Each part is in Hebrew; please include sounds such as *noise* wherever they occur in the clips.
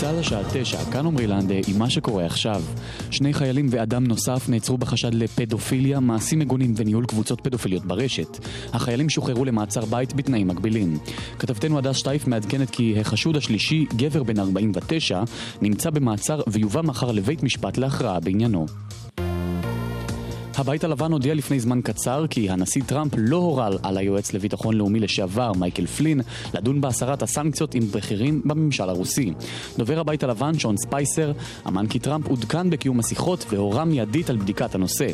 צה"ל השעה תשע, כאן עמרי לנדה עם מה שקורה עכשיו. שני חיילים ואדם נוסף נעצרו בחשד לפדופיליה, מעשים מגונים וניהול קבוצות פדופיליות ברשת. החיילים שוחררו למעצר בית בתנאים מגבילים. כתבתנו הדס שטייף מעדכנת כי החשוד השלישי, גבר בן 49, נמצא במעצר ויובא מחר לבית משפט להכרעה בעניינו. הבית הלבן הודיע לפני זמן קצר כי הנשיא טראמפ לא הורה על היועץ לביטחון לאומי לשעבר, מייקל פלין, לדון בהסרת הסנקציות עם בכירים בממשל הרוסי. דובר הבית הלבן, שון ספייסר, אמר כי טראמפ עודכן בקיום השיחות והורה מיידית על בדיקת הנושא.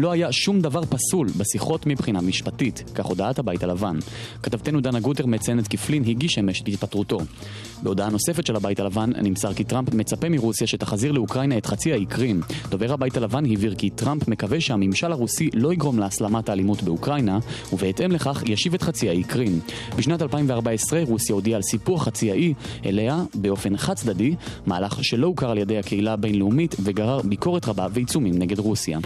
לא היה שום דבר פסול בשיחות מבחינה משפטית, כך הודעת הבית הלבן. כתבתנו דנה גוטר מציינת כי פלין הגיש אמש את התפטרותו. בהודעה נוספת של הבית הלבן נמסר כי טראמפ מצפה מרוסיה שתחזיר לאוקראינה את חצי האי קרים. דובר הבית הלבן הבהיר כי טראמפ מקווה שהממשל הרוסי לא יגרום להסלמת האלימות באוקראינה, ובהתאם לכך ישיב את חצי האי קרים. בשנת 2014 רוסיה הודיעה על סיפוח חצי האי אליה באופן חד צדדי, מהלך שלא הוכר על ידי הקהילה הבינלאומית וגרר ביקורת רבה ועיצומים נגד רוסיה.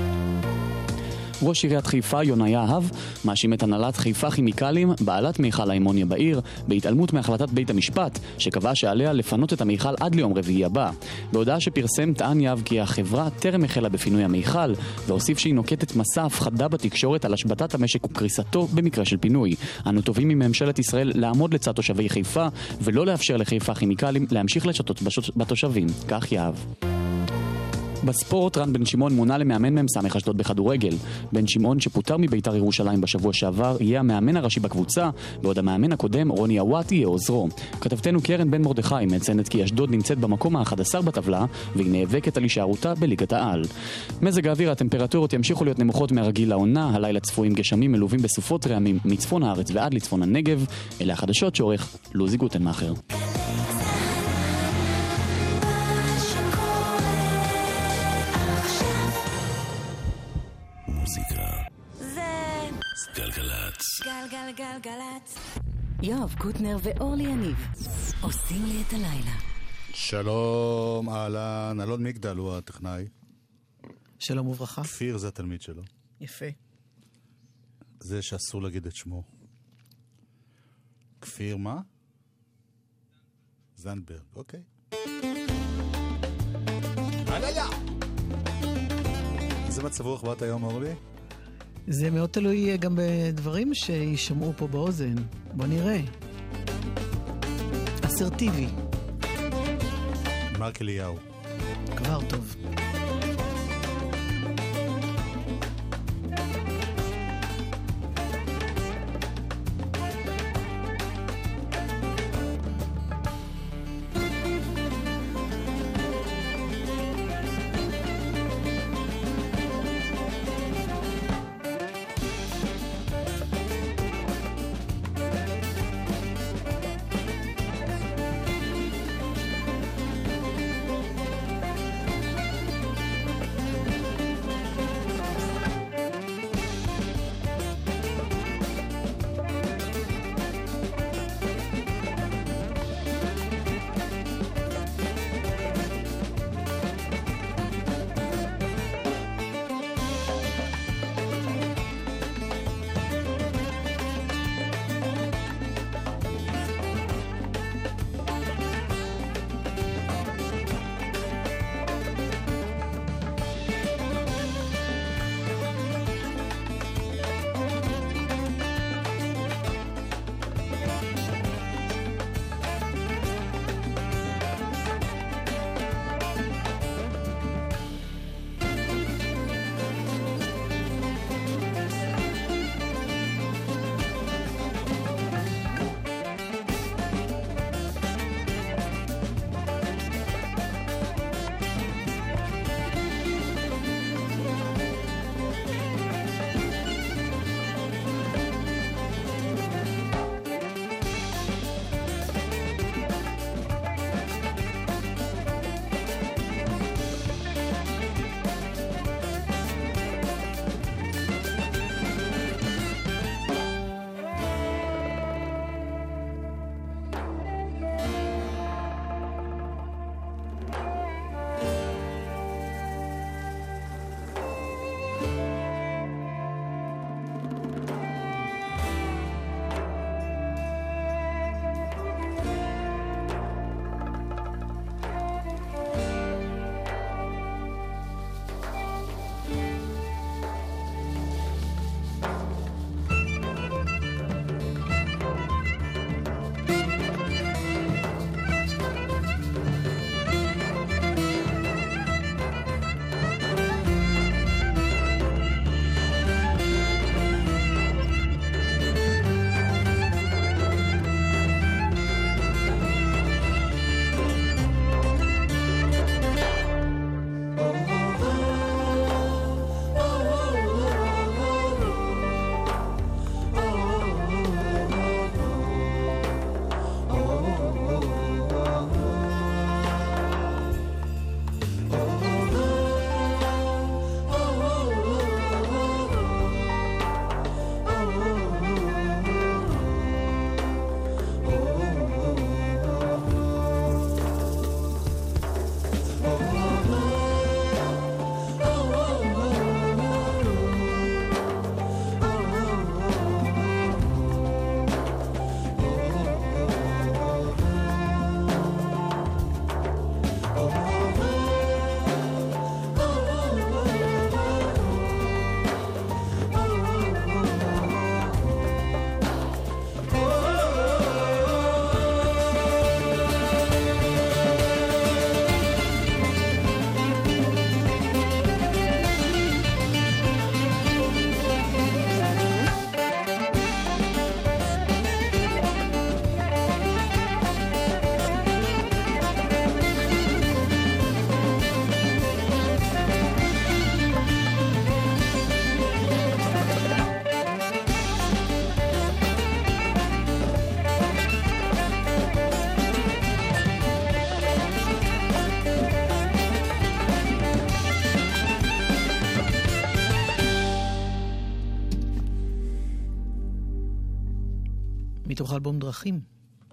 ראש עיריית חיפה, יונה יהב, מאשים את הנהלת חיפה כימיקלים, בעלת מיכל האמוניה בעיר, בהתעלמות מהחלטת בית המשפט, שקבע שעליה לפנות את המיכל עד ליום רביעי הבא. בהודעה שפרסם טען יהב כי החברה טרם החלה בפינוי המיכל, והוסיף שהיא נוקטת מסע הפחדה בתקשורת על השבתת המשק וקריסתו במקרה של פינוי. אנו תובעים מממשלת ישראל לעמוד לצד תושבי חיפה, ולא לאפשר לחיפה כימיקלים להמשיך לשתות בתושבים. כך יהב. בספורט רן בן שמעון מונה למאמן מ"ס אשדוד בכדורגל. בן שמעון שפוטר מביתר ירושלים בשבוע שעבר יהיה המאמן הראשי בקבוצה, בעוד המאמן הקודם רוני אוואט יהיה עוזרו. כתבתנו קרן בן מרדכי מציינת כי אשדוד נמצאת במקום ה-11 בטבלה והיא נאבקת על הישארותה בליגת העל. מזג האוויר הטמפרטורות ימשיכו להיות נמוכות מהרגיל לעונה, הלילה צפויים גשמים מלווים בסופות רעמים מצפון הארץ ועד לצפון הנגב. אלה החדשות שעורך לוזי גוטנמאכר. גלגלצ. יואב קוטנר ואורלי יניב עושים לי את הלילה. שלום, אהלן, אלון מגדל הוא הטכנאי. שלום וברכה. כפיר זה התלמיד שלו. יפה. זה שאסור להגיד את שמו. כפיר מה? זנדברג, אוקיי. איזה מצב רוח באת היום, אורלי? זה מאוד תלוי גם בדברים שיישמעו פה באוזן. בוא נראה. אסרטיבי. מרק אליהו. כבר טוב. מתוך אלבום דרכים.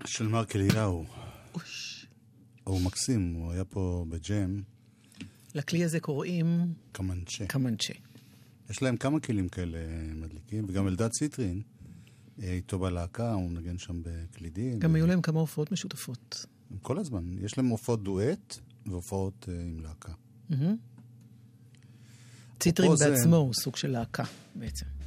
של מרק אליהו. אוש. הוא מקסים, הוא היה פה בג'ם. לכלי הזה קוראים... קמנצ'ה. קמנצ'ה. יש להם כמה כלים כאלה מדליקים, וגם אלדד ציטרין, אה, איתו בלהקה, הוא מנגן שם בקלידים. גם ו... היו להם כמה הופעות משותפות. כל הזמן. יש להם הופעות דואט והופעות אה, עם להקה. Mm-hmm. ציטרין בעצמו זה... הוא סוג של להקה בעצם.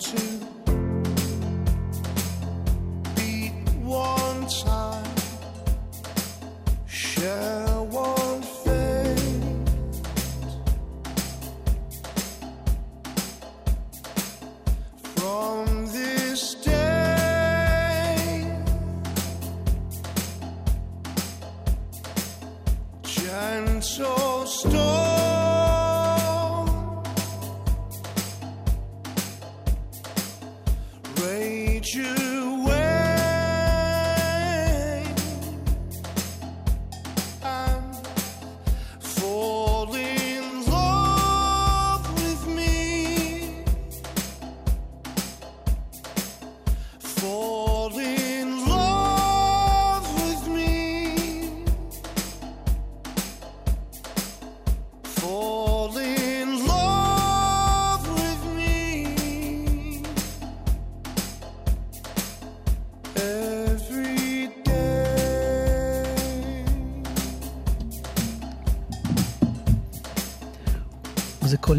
true.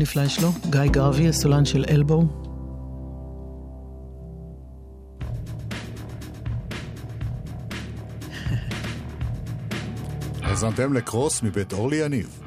יוני פליישלו, גיא גרבי, הסולן של אלבו. האזנתם לקרוס מבית אורלי יניב.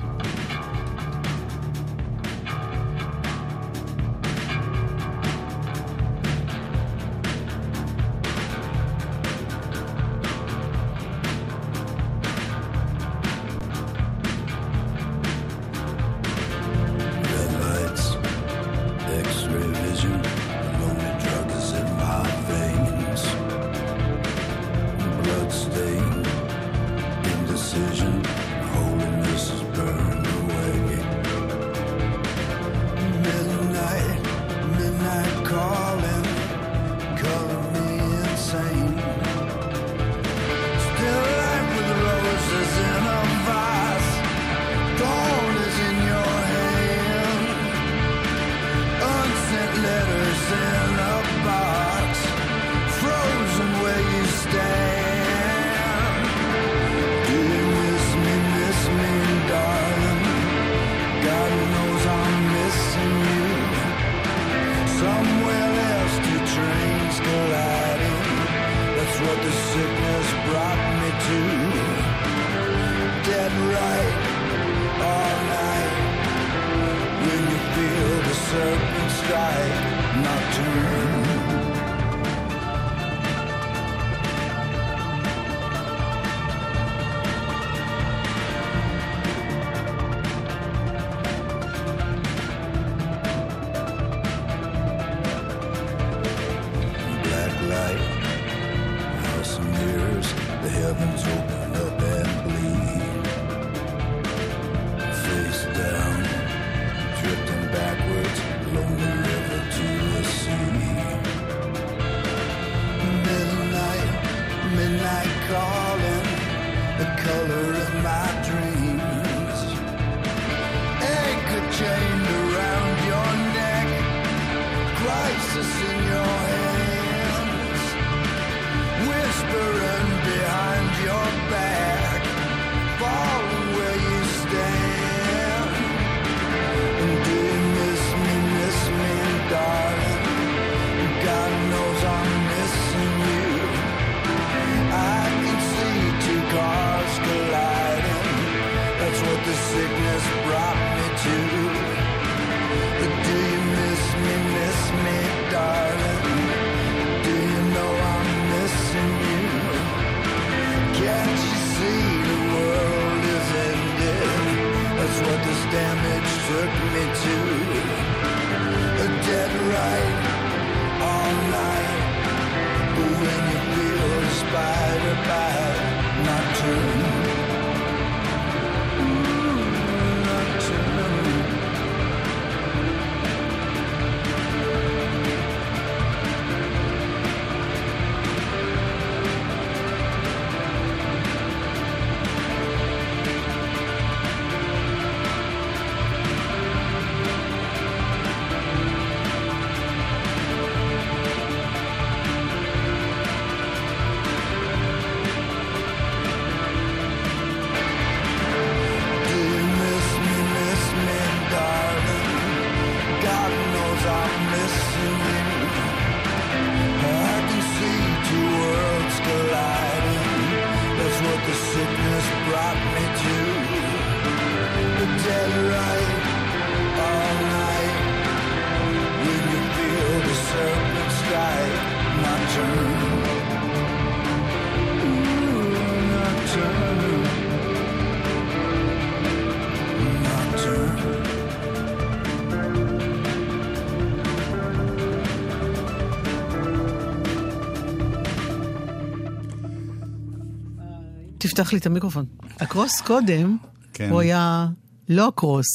תפתח לי את המיקרופון. הקרוס קודם, כן. הוא היה לא הקרוס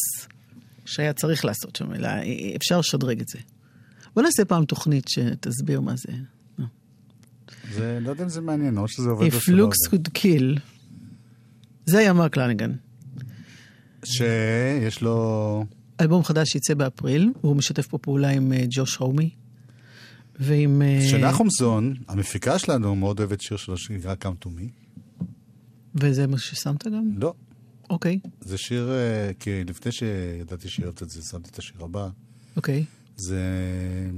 שהיה צריך לעשות שם, אלא אפשר לשדרג את זה. בוא נעשה פעם תוכנית שתסביר מה זה. זה, לא יודע אם זה מעניין, או שזה עובד או If שלא looks עובד. could kill. זה היה מרק לניגן. שיש לו... אלבום חדש שיצא באפריל, והוא משתף פה פעולה עם אה, ג'וש הומי. ועם... אה, שנחום זון, המפיקה שלנו, מאוד אוהבת שיר שלו שנקרא Come to me. וזה מה ששמת גם? לא, אוקיי, זה שיר, אה, כי לפני שידעתי שהיא אוהבת את זה, שמתי את השיר הבא. אוקיי. זה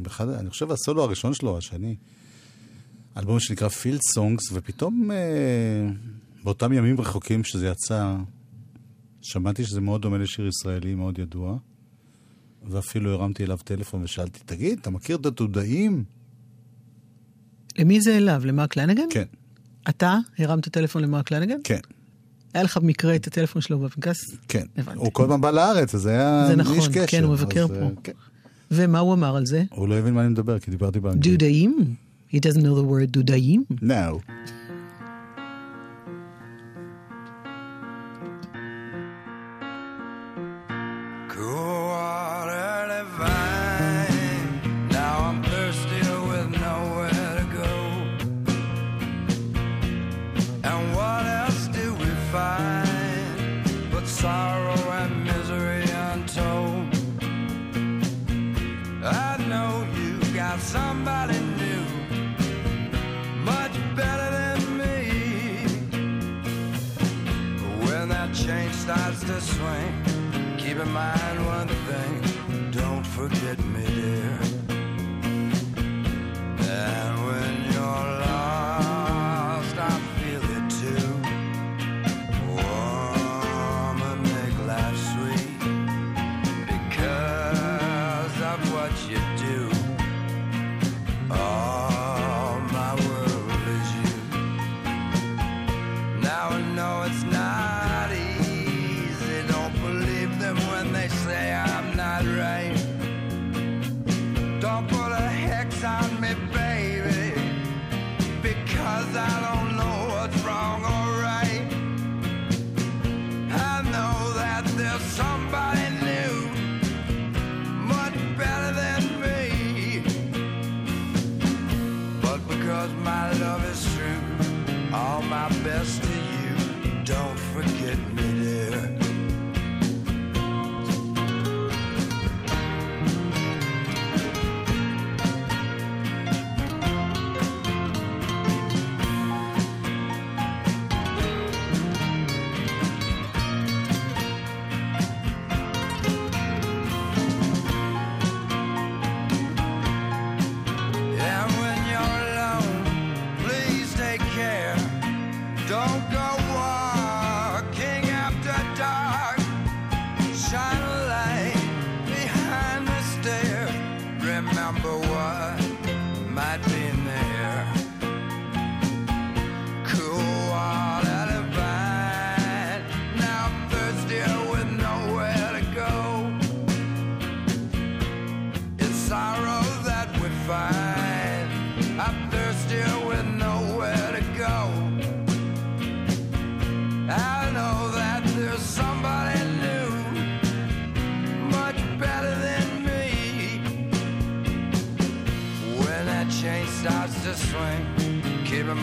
אחד, אני חושב, הסולו הראשון שלו, השני. אלבום שנקרא פילד סונגס, ופתאום אה, באותם ימים רחוקים שזה יצא, שמעתי שזה מאוד דומה לשיר ישראלי מאוד ידוע, ואפילו הרמתי אליו טלפון ושאלתי, תגיד, אתה מכיר את הדודאים? למי זה אליו? למרק לניגן? כן, אתה הרמת טלפון למרק לניגן? כן, היה לך במקרה את הטלפון שלו בפנקס? כן. הבנתי. הוא כל הזמן בא לארץ, אז היה זה איש נכון, קשר. כן, הוא מבקר אז, פה. אה, כן. ומה הוא אמר על זה? הוא לא הבין מה אני מדבר, כי דיברתי באנגלית. דודאים? He doesn't know the word דודאים? No. Forget me, dear.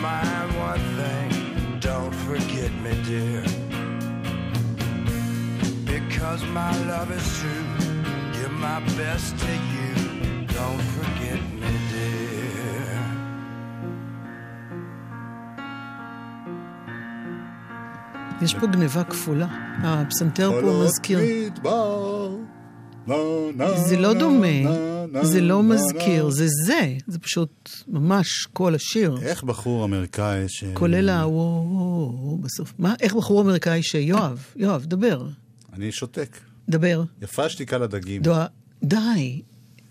Mind one thing don't forget me, dear. Because my love is true, give my best to you. Don't forget me, dear. יש פה גניבה כפולה. הפסנתר פה מזכיר. זה לא דומה, נה, נה, זה לא נה, מזכיר, נה. זה זה. זה פשוט ממש כל השיר. איך בחור אמריקאי ש... כולל ה... וואו, וואו, וואו, בסוף. מה? איך בחור אמריקאי ש... יואב, יואב, דבר. אני שותק. דבר. יפה שתיקה לדגים. דוע, די.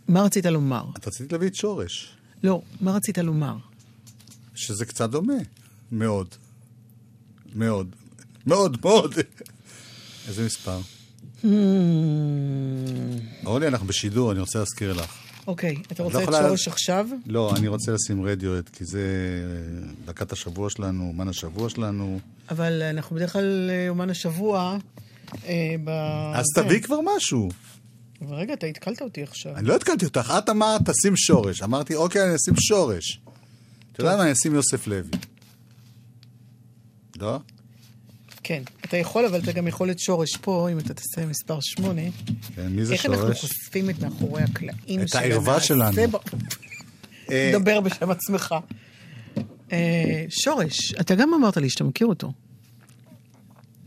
מה רצית לומר? את רצית להביא את שורש, לא, מה רצית לומר? שזה קצת דומה. מאוד. מאוד. מאוד, מאוד. *laughs* איזה מספר? Hmm, אורלי, אנחנו בשידור, אני רוצה להזכיר לך. אוקיי, אתה רוצה לא את יכולה- שורש עכשיו? לא, אני רוצה לשים רדיואט, כי זה אה, דקת השבוע שלנו, אומן השבוע שלנו. אבל אנחנו בדרך כלל אה, אומן השבוע. אה, ב... אז זה. תביא כבר משהו. רגע, אתה התקלת אותי עכשיו. אני לא התקלתי אותך, את אמרת, תשים שורש. אמרתי, אוקיי, אני אשים שורש. אתה יודע מה, אני אשים יוסף לוי. לא? כן, אתה יכול, אבל אתה גם יכול את שורש פה, אם אתה תעשה מספר שמונה. כן, מי זה איך אנחנו שורש? חושפים את מאחורי הקלעים את הערווה שלנו. אה, דבר בשם עצמך. אה, שורש, אתה גם אמרת לי שאתה מכיר אותו.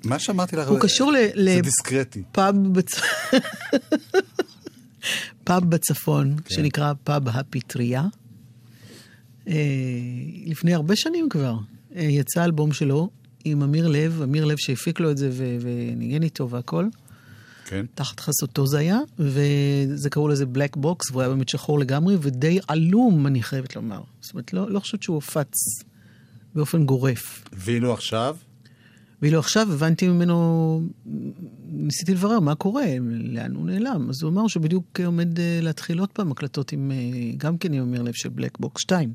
מה שאמרתי לך, הוא קשור ל- ל- זה דיסקרטי. פאב בצ... *laughs* פאב בצפון, כן. שנקרא פאב הפטריה. אה, לפני הרבה שנים כבר יצא אלבום שלו עם אמיר לב, אמיר לב שהפיק לו את זה ו- וניגן איתו והכל. כן. תחת חסותו זה היה, וזה קראו לזה Black Box, והוא היה באמת שחור לגמרי, ודי עלום, אני חייבת לומר. זאת אומרת, לא, לא חושבת שהוא הופץ באופן גורף. ואילו עכשיו, ואילו עכשיו הבנתי ממנו, ניסיתי לברר מה קורה, לאן הוא נעלם. אז הוא אמר שהוא בדיוק עומד אה, להתחיל עוד פעם הקלטות עם, אה, גם כן עם אמיר לב של בלק בוקס 2.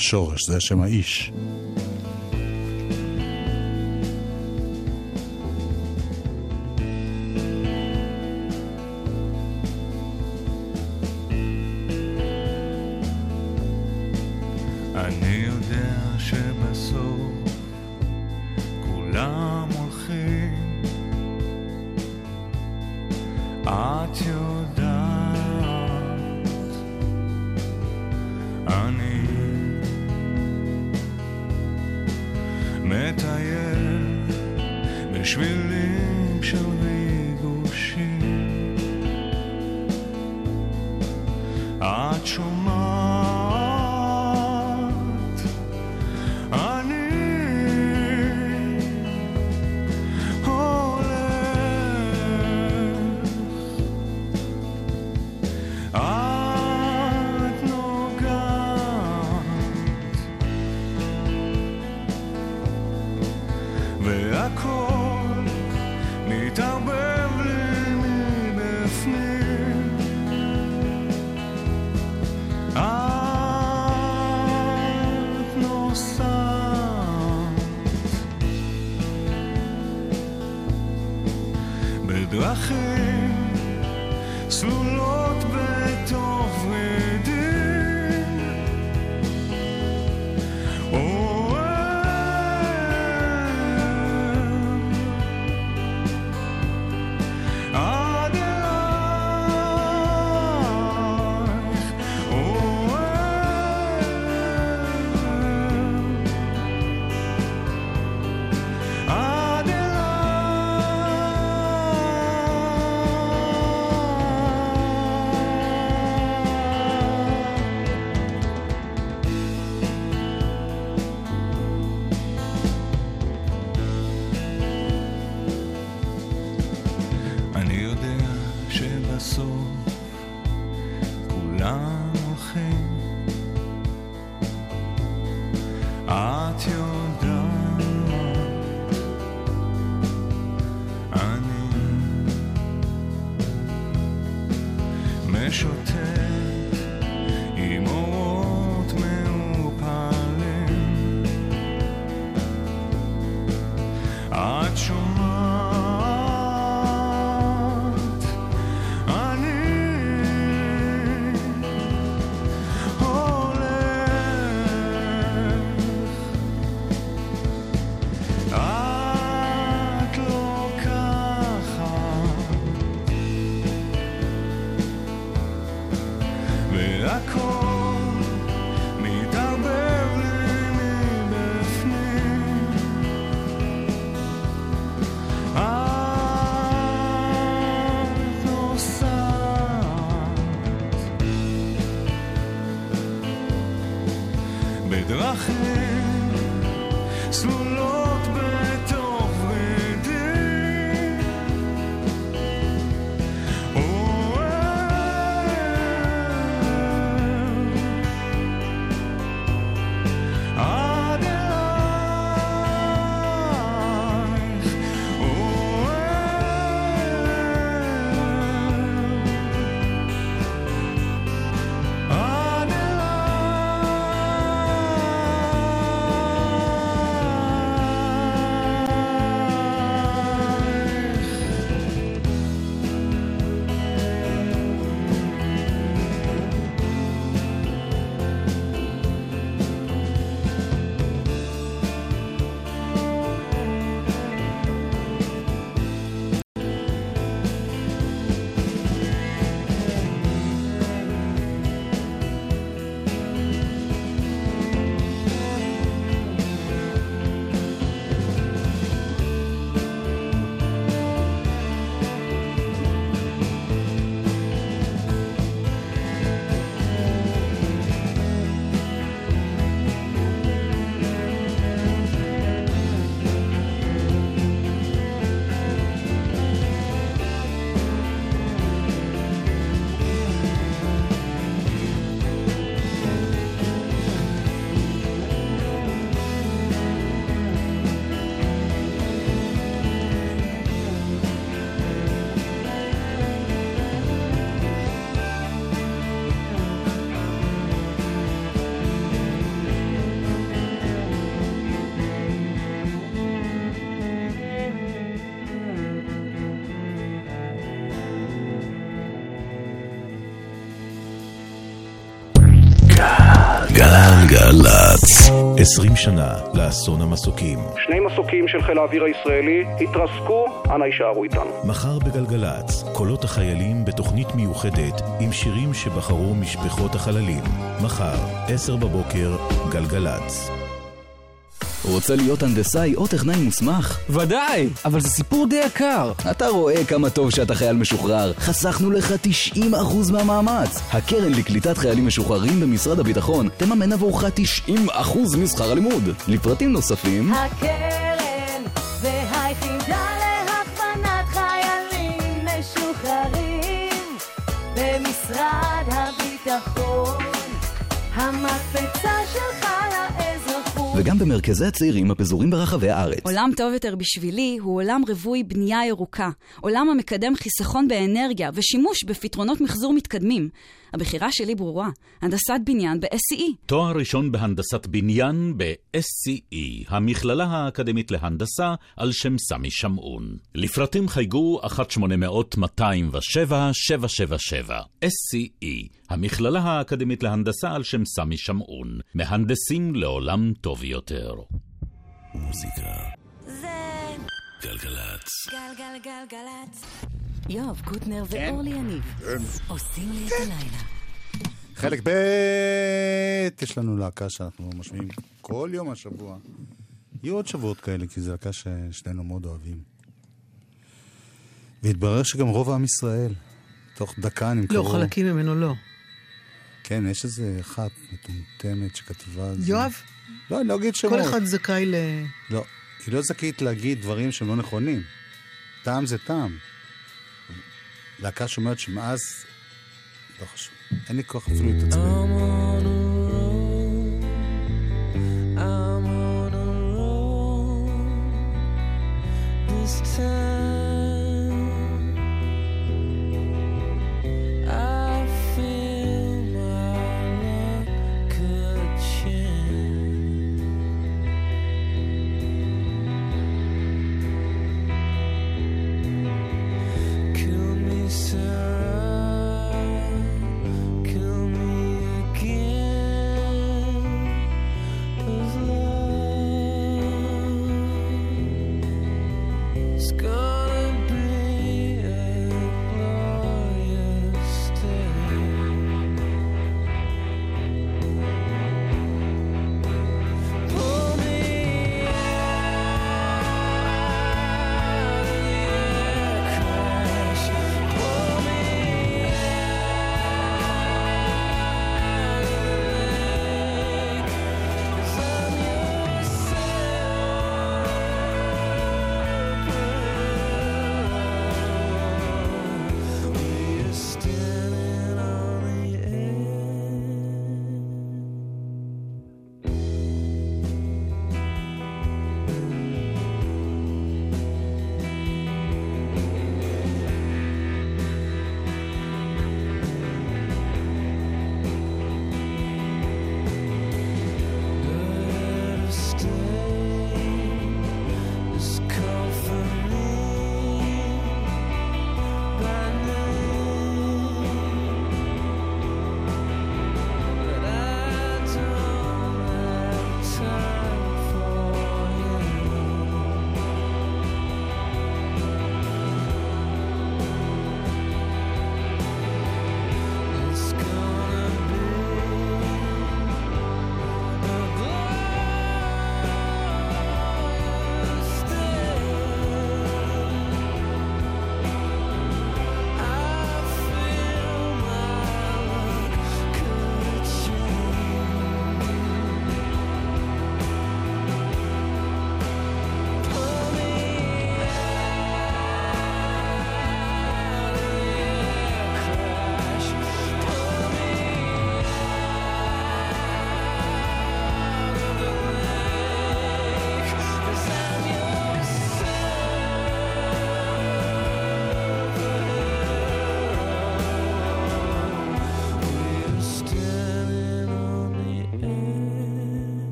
שורש, זה השם האיש. בדרכים גלגלצ. 20 שנה לאסון המסוקים. שני מסוקים של חיל האוויר הישראלי התרסקו, אנא יישארו איתנו. מחר בגלגלצ, קולות החיילים בתוכנית מיוחדת עם שירים שבחרו משפחות החללים. מחר, 10 בבוקר, גלגלצ. רוצה להיות הנדסאי או טכנאי מוסמך? ודאי, אבל זה סיפור די יקר. אתה רואה כמה טוב שאתה חייל משוחרר. חסכנו לך 90% מהמאמץ. הקרן לקליטת חיילים משוחררים במשרד הביטחון תממן עבורך 90% משכר הלימוד. לפרטים נוספים... הקרן והיחידה להכוונת חיילים משוחררים במשרד הביטחון המקפצה שלך וגם במרכזי הצעירים הפזורים ברחבי הארץ. עולם טוב יותר בשבילי הוא עולם רווי בנייה ירוקה. עולם המקדם חיסכון באנרגיה ושימוש בפתרונות מחזור מתקדמים. הבחירה שלי ברורה, הנדסת בניין ב-SCE. תואר ראשון בהנדסת בניין ב-SCE, המכללה האקדמית להנדסה על שם סמי שמעון. לפרטים חייגו 1-800-207-777. SCE, המכללה האקדמית להנדסה על שם סמי שמעון. מהנדסים לעולם טוב יותר. מוזיקה. גלגלצ. גלגלגלגלצ. יואב קוטנר ואורלי יניב עושים לי את הלילה. חלק ב', יש לנו להקה שאנחנו משמיעים כל יום השבוע. יהיו עוד שבועות כאלה, כי זו להקה ששנינו מאוד אוהבים. והתברר שגם רוב עם ישראל, תוך דקה נמכרו... לא, חלקים ממנו לא. כן, יש איזה אחת מטומטמת שכתבה על זה. יואב? לא, אני לא אגיד שמות. כל אחד זכאי ל... לא, היא לא זכאית להגיד דברים שהם לא נכונים. טעם זה טעם. להקה שאומרת שמאז... לא חשוב. אין לי כוח אפילו להתעצבן. This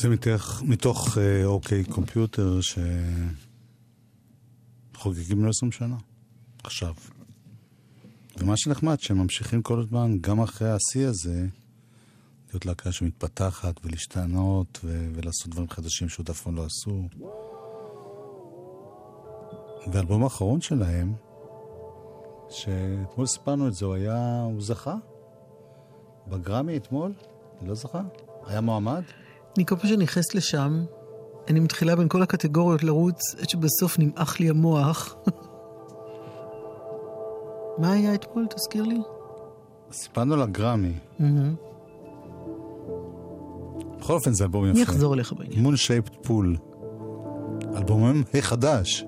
זה מתוך, מתוך אה, אוקיי קומפיוטר שחוגגים לו 20 שנה, עכשיו. ומה שנחמד, שהם ממשיכים כל הזמן, גם אחרי השיא הזה, להיות להקה שמתפתחת ולהשתנות ו- ולעשות דברים חדשים שעוד אף פעם לא עשו. והאלבום האחרון שלהם, שאתמול סיפרנו את זה, הוא היה, הוא זכה בגרמי אתמול, לא זכה? היה מועמד? אני כל פעם שאני נכנסת לשם, אני מתחילה בין כל הקטגוריות לרוץ, עד שבסוף נמעך לי המוח. *laughs* מה היה אתמול? תזכיר לי. סיפרנו לגרמי. מהמם. בכל אופן זה אלבום יפה. אני אחזור אליך בעניין. מון שייפט פול. אלבומם חדש.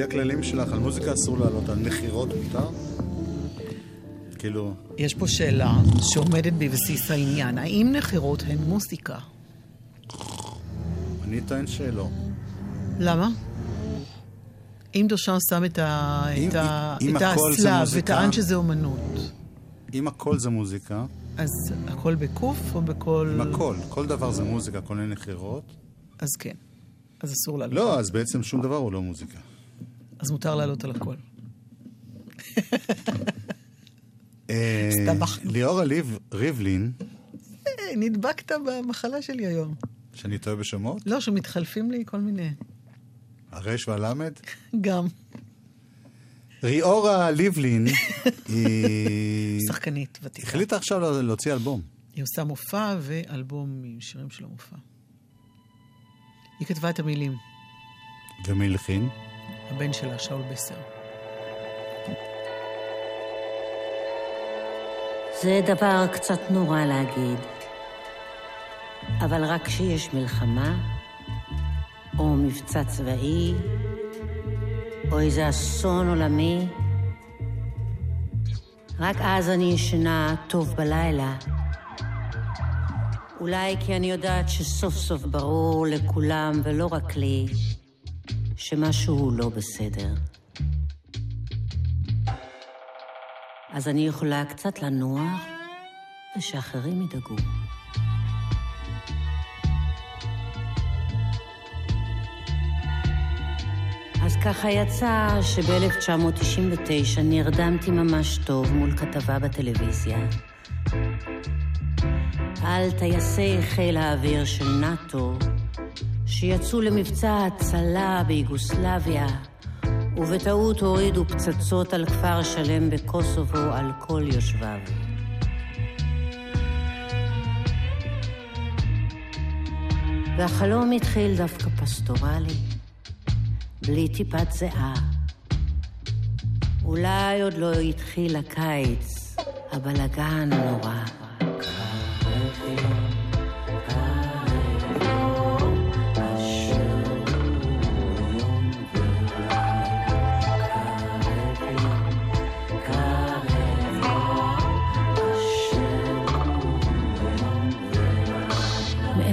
לפי הכללים שלך, על מוזיקה אסור לעלות, על מכירות מותר? כאילו... יש פה שאלה שעומדת בבסיס העניין. האם נחירות הן מוזיקה? אני טוען שלא. למה? אם דושן שם את, ה... אם- את, ה... אם את הכל זה האסלה מוזיקה- וטען שזה אומנות, אם הכל זה מוזיקה, אז הכל בקוף או בכל... אם הכל, כל דבר זה מוזיקה, כולל נחירות, אז כן. אז אסור לעלות. לא, אז בעצם שום דבר הוא לא מוזיקה. אז מותר לעלות על הכל. אה, הסתבכנו. ליאורה ריבלין, אה, נדבקת במחלה שלי היום. שאני טועה בשמות, לא, שמתחלפים לי כל מיני. הרש והלמד, גם. ליאורה ליבלין, *laughs* היא שחקנית ותיקה. החליטה עכשיו לה- להוציא אלבום. היא עושה מופע ואלבום עם שירים של המופע. היא כתבה את המילים, ומי הלחין? הבן שלה, שאול בסר. זה דבר קצת נורא להגיד, אבל רק כשיש מלחמה, או מבצע צבאי, או איזה אסון עולמי, רק אז אני ישנה טוב בלילה. אולי כי אני יודעת שסוף סוף ברור לכולם, ולא רק לי, שמשהו לא בסדר. אז אני יכולה קצת לנוח, ושאחרים ידאגו. אז ככה יצא שב-1999 נרדמתי ממש טוב מול כתבה בטלוויזיה על טייסי חיל האוויר של נאט"ו שיצאו למבצע הצלה ביוגוסלביה ובטעות הורידו פצצות על כפר שלם בקוסובו על כל יושביו. והחלום התחיל דווקא פסטורלי, בלי טיפת זיעה. אולי עוד לא התחיל הקיץ, הבלגן הנורא.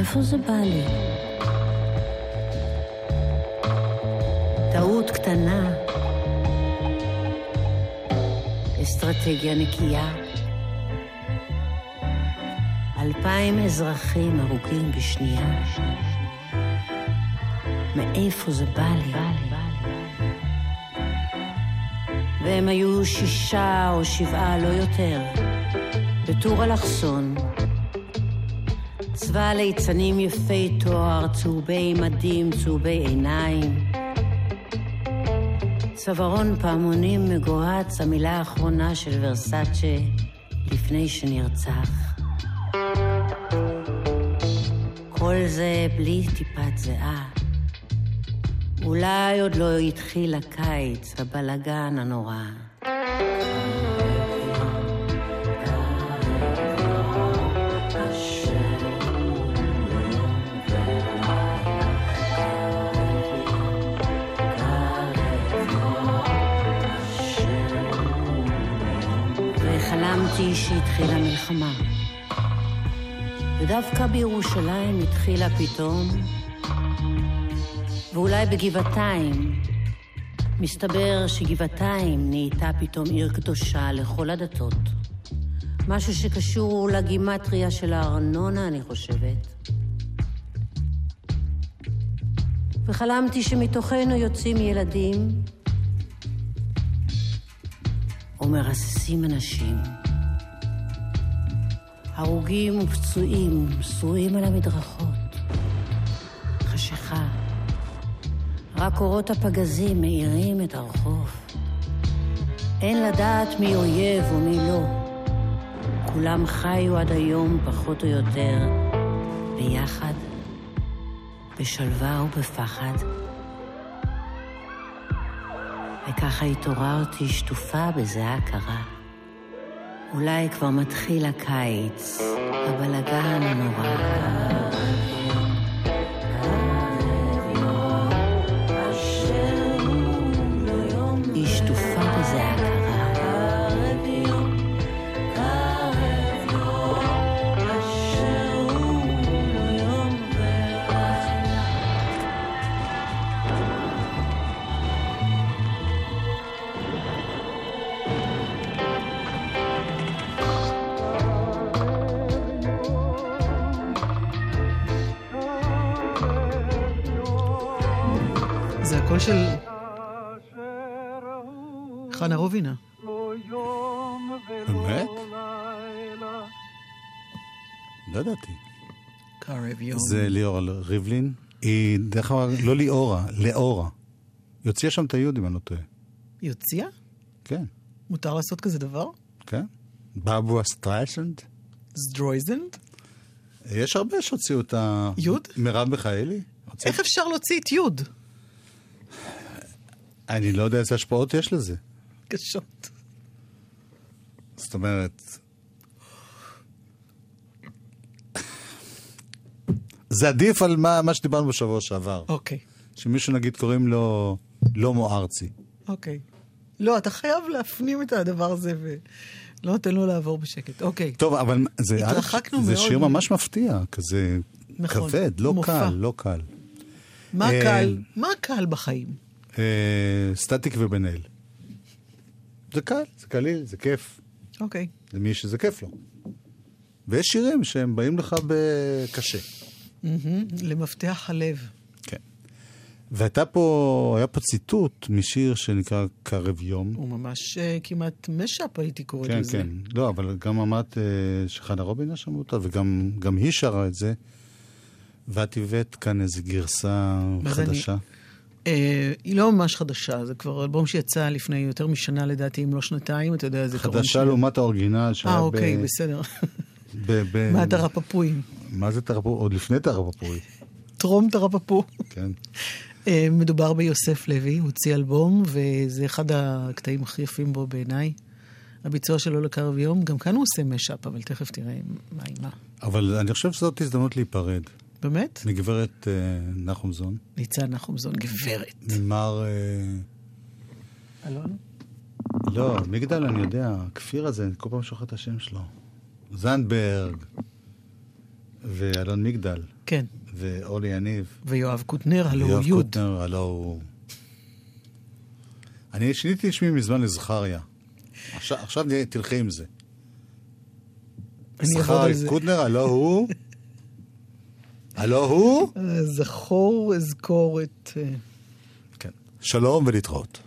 מאיפה זה בא לי? טעות קטנה, אסטרטגיה נקייה. אלפיים אזרחים הרוגים בשנייה. מאיפה זה בא לי? והם היו שישה או שבעה, לא יותר, בטור אלכסון. צבא ליצנים יפי תואר, צהובי מדים, צהובי עיניים. צווארון פעמונים מגוהץ, המילה האחרונה של ורסאצ'ה לפני שנרצח. כל זה בלי טיפת זיעה. אולי עוד לא התחיל הקיץ, הבלגן הנורא. שהתחילה מלחמה. ודווקא בירושלים התחילה פתאום, ואולי בגבעתיים. מסתבר שגבעתיים נהייתה פתאום עיר קדושה לכל הדתות. משהו שקשור לגימטריה של הארנונה, אני חושבת. וחלמתי שמתוכנו יוצאים ילדים ומרססים אנשים. הרוגים ופצועים שרועים על המדרכות. חשיכה. רק אורות הפגזים מאירים את הרחוב. אין לדעת מי אויב ומי לא. כולם חיו עד היום, פחות או יותר, ביחד, בשלווה ובפחד. וככה התעוררתי שטופה בזיעה קרה. אולי כבר מתחיל הקיץ, הבלגן הנורא. ליאורה ריבלין. היא, דרך אגב, לא ליאורה, לאורה. היא הוציאה שם את היוד, אם אני לא טועה. היא הוציאה? כן. מותר לעשות כזה דבר? כן. ברברה סטרייסנד. זדרויזנד? יש הרבה שהוציאו את ה... יוד? מרב מיכאלי. איך אפשר להוציא את יוד? אני לא יודע איזה השפעות יש לזה. קשות. זאת אומרת... זה עדיף על מה, מה שדיברנו בשבוע שעבר. אוקיי. שמישהו נגיד קוראים לו לא מוארצי. אוקיי. לא, אתה חייב להפנים את הדבר הזה ולא נותן לו לעבור בשקט. אוקיי. טוב, אבל זה, התרחקנו זה מאוד שיר ממש מפתיע, כזה נכון, כבד, לא מופע. קל, לא קל. מה אה, קל? מה קל בחיים? אה, סטטיק ובן אל. זה קל, זה קליל, זה כיף. אוקיי. למי שזה כיף לו. ויש שירים שהם באים לך בקשה. מהמם, למפתח הלב. כן. והייתה פה, היה פה ציטוט משיר שנקרא קרב יום. הוא ממש אה, כמעט משאפ הייתי קוראת כן, לזה. כן. לא, אבל גם אמרת אה, שחנה רובינה שמעו אותה, וגם גם היא שרה את זה. ואת הבאת כאן איזו גרסה זה אני- חדשה. אה, היא לא ממש חדשה, זה כבר אלבום שיצא לפני יותר משנה לדעתי, אם לא שנתיים, אתה יודע, זה חדשה לעומת האורגינל שהיה אה, ב- אוקיי, בסדר. ב... ב- *laughs* מה תרפפוי? מה זה תרפפוי? עוד לפני תרפפוי. טרום תרפפו. כן. אה, מדובר ביוסף לוי, הוא הוציא אלבום, וזה אחד הקטעים הכי יפים בו בעיניי. הביצוע שלו לקרב יום, גם כאן הוא עושה משאפ, אבל תכף תראה מה עם מה. אבל אני חושב שזאת הזדמנות להיפרד. באמת? מגברת אה, נחומזון. ניצן נחומזון, גברת. ממר... אה, אלון? לא, מגדל אני יודע, הכפיר הזה, אני כל פעם שוכח את השם שלו. זנדברג, ואלון מגדל. כן. ואורלי יניב. ויואב קוטנר, הלו הוא ויואב יוד. קוטנר, הלו הוא... אני שיניתי את שמי מזמן לזכריה. עכשיו, עכשיו תלכי עם זה. זכריה קוטנר, הלו הוא... הלו הוא... זכור, אזכור את... אה, כן. שלום ולהתראות.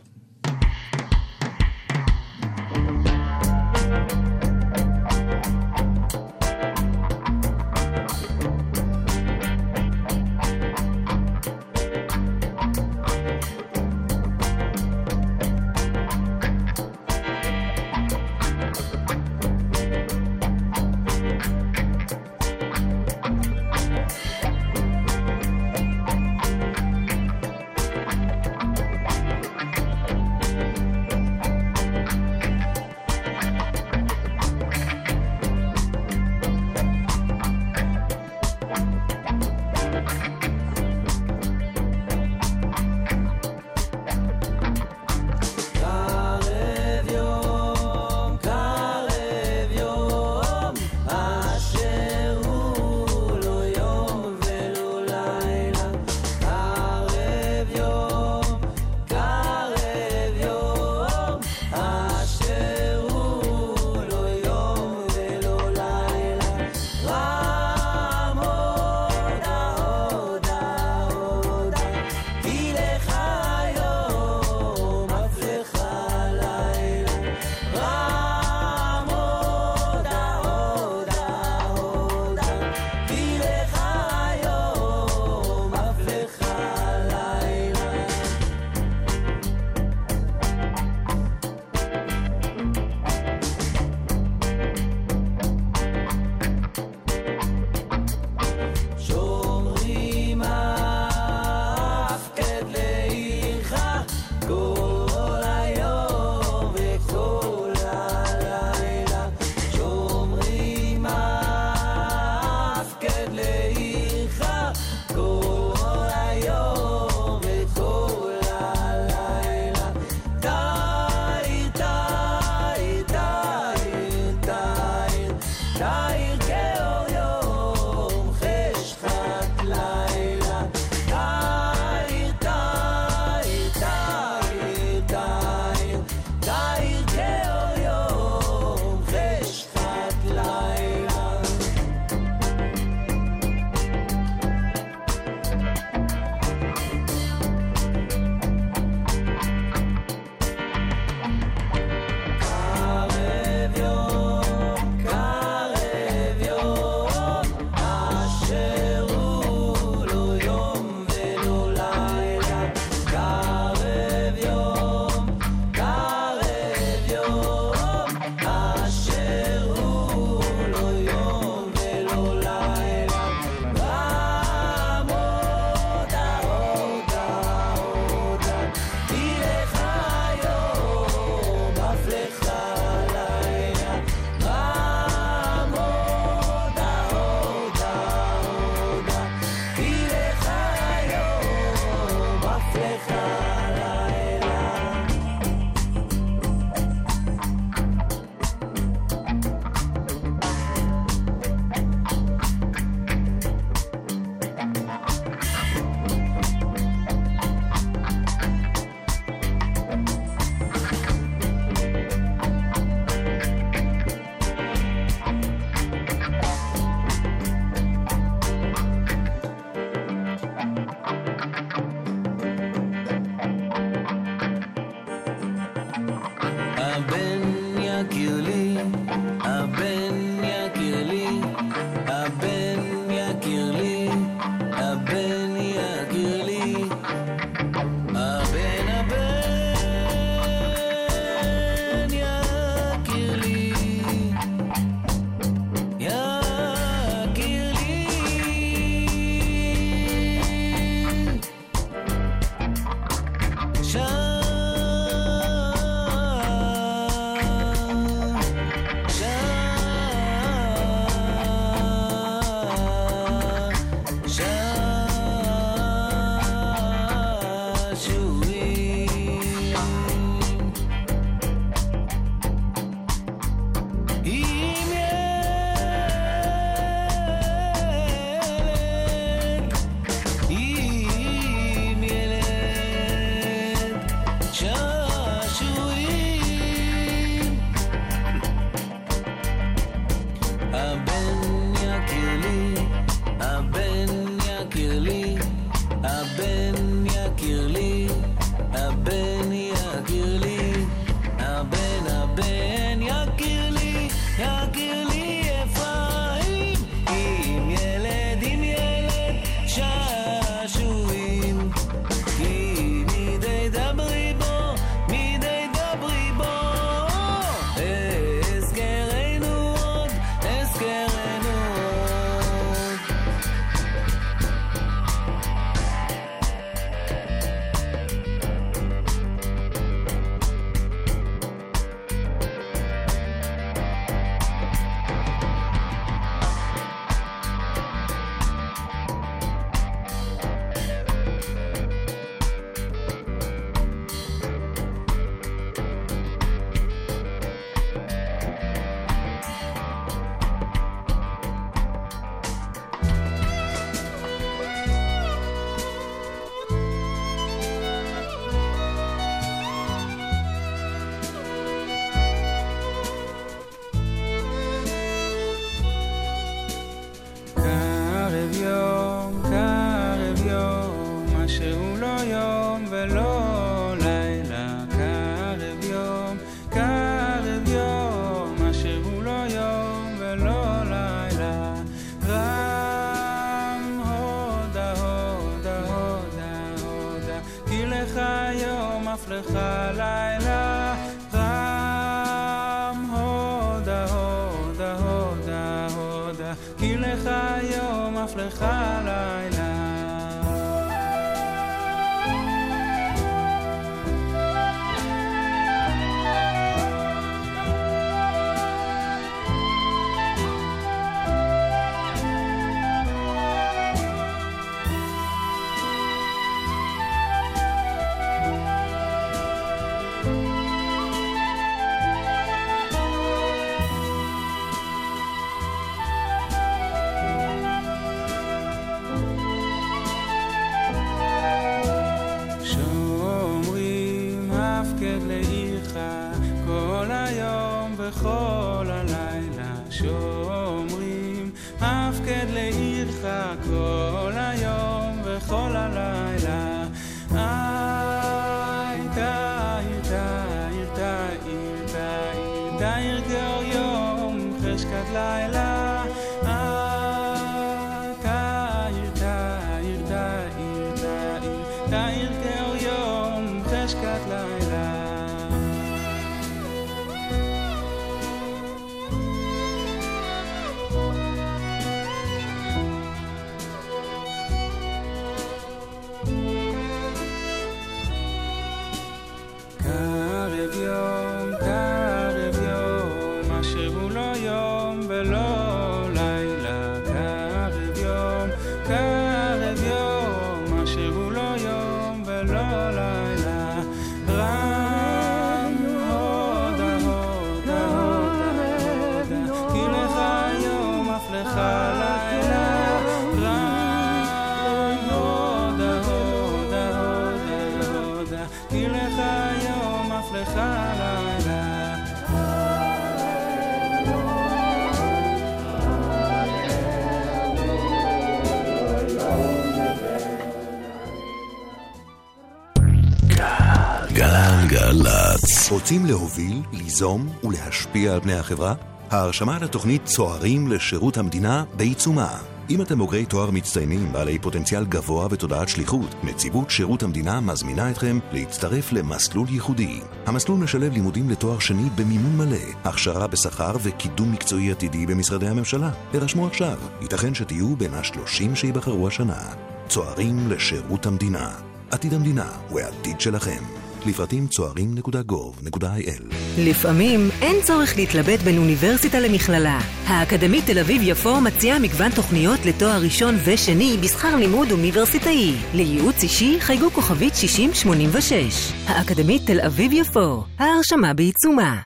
רוצים להוביל, ליזום ולהשפיע על פני החברה? ההרשמה לתוכנית צוערים לשירות המדינה בעיצומה. אם אתם בוגרי תואר מצטיינים בעלי פוטנציאל גבוה ותודעת שליחות, נציבות שירות המדינה מזמינה אתכם להצטרף למסלול ייחודי. המסלול משלב לימודים לתואר שני במימון מלא, הכשרה בשכר וקידום מקצועי עתידי במשרדי הממשלה. הרשמו עכשיו, ייתכן שתהיו בין השלושים שייבחרו השנה. צוערים לשירות המדינה. עתיד המדינה הוא העתיד שלכם. לפרטים צוערים.gov.il לפעמים אין צורך להתלבט בין אוניברסיטה למכללה. האקדמית תל אביב-יפו מציעה מגוון תוכניות לתואר ראשון ושני בשכר לימוד אוניברסיטאי. לייעוץ אישי חייגו כוכבית 6086. האקדמית תל אביב-יפו, ההרשמה בעיצומה.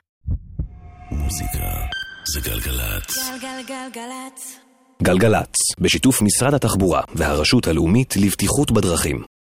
מוזיקה זה גלגלצ. גלגלגלגלצ. גלגלצ, בשיתוף משרד התחבורה והרשות הלאומית לבטיחות בדרכים.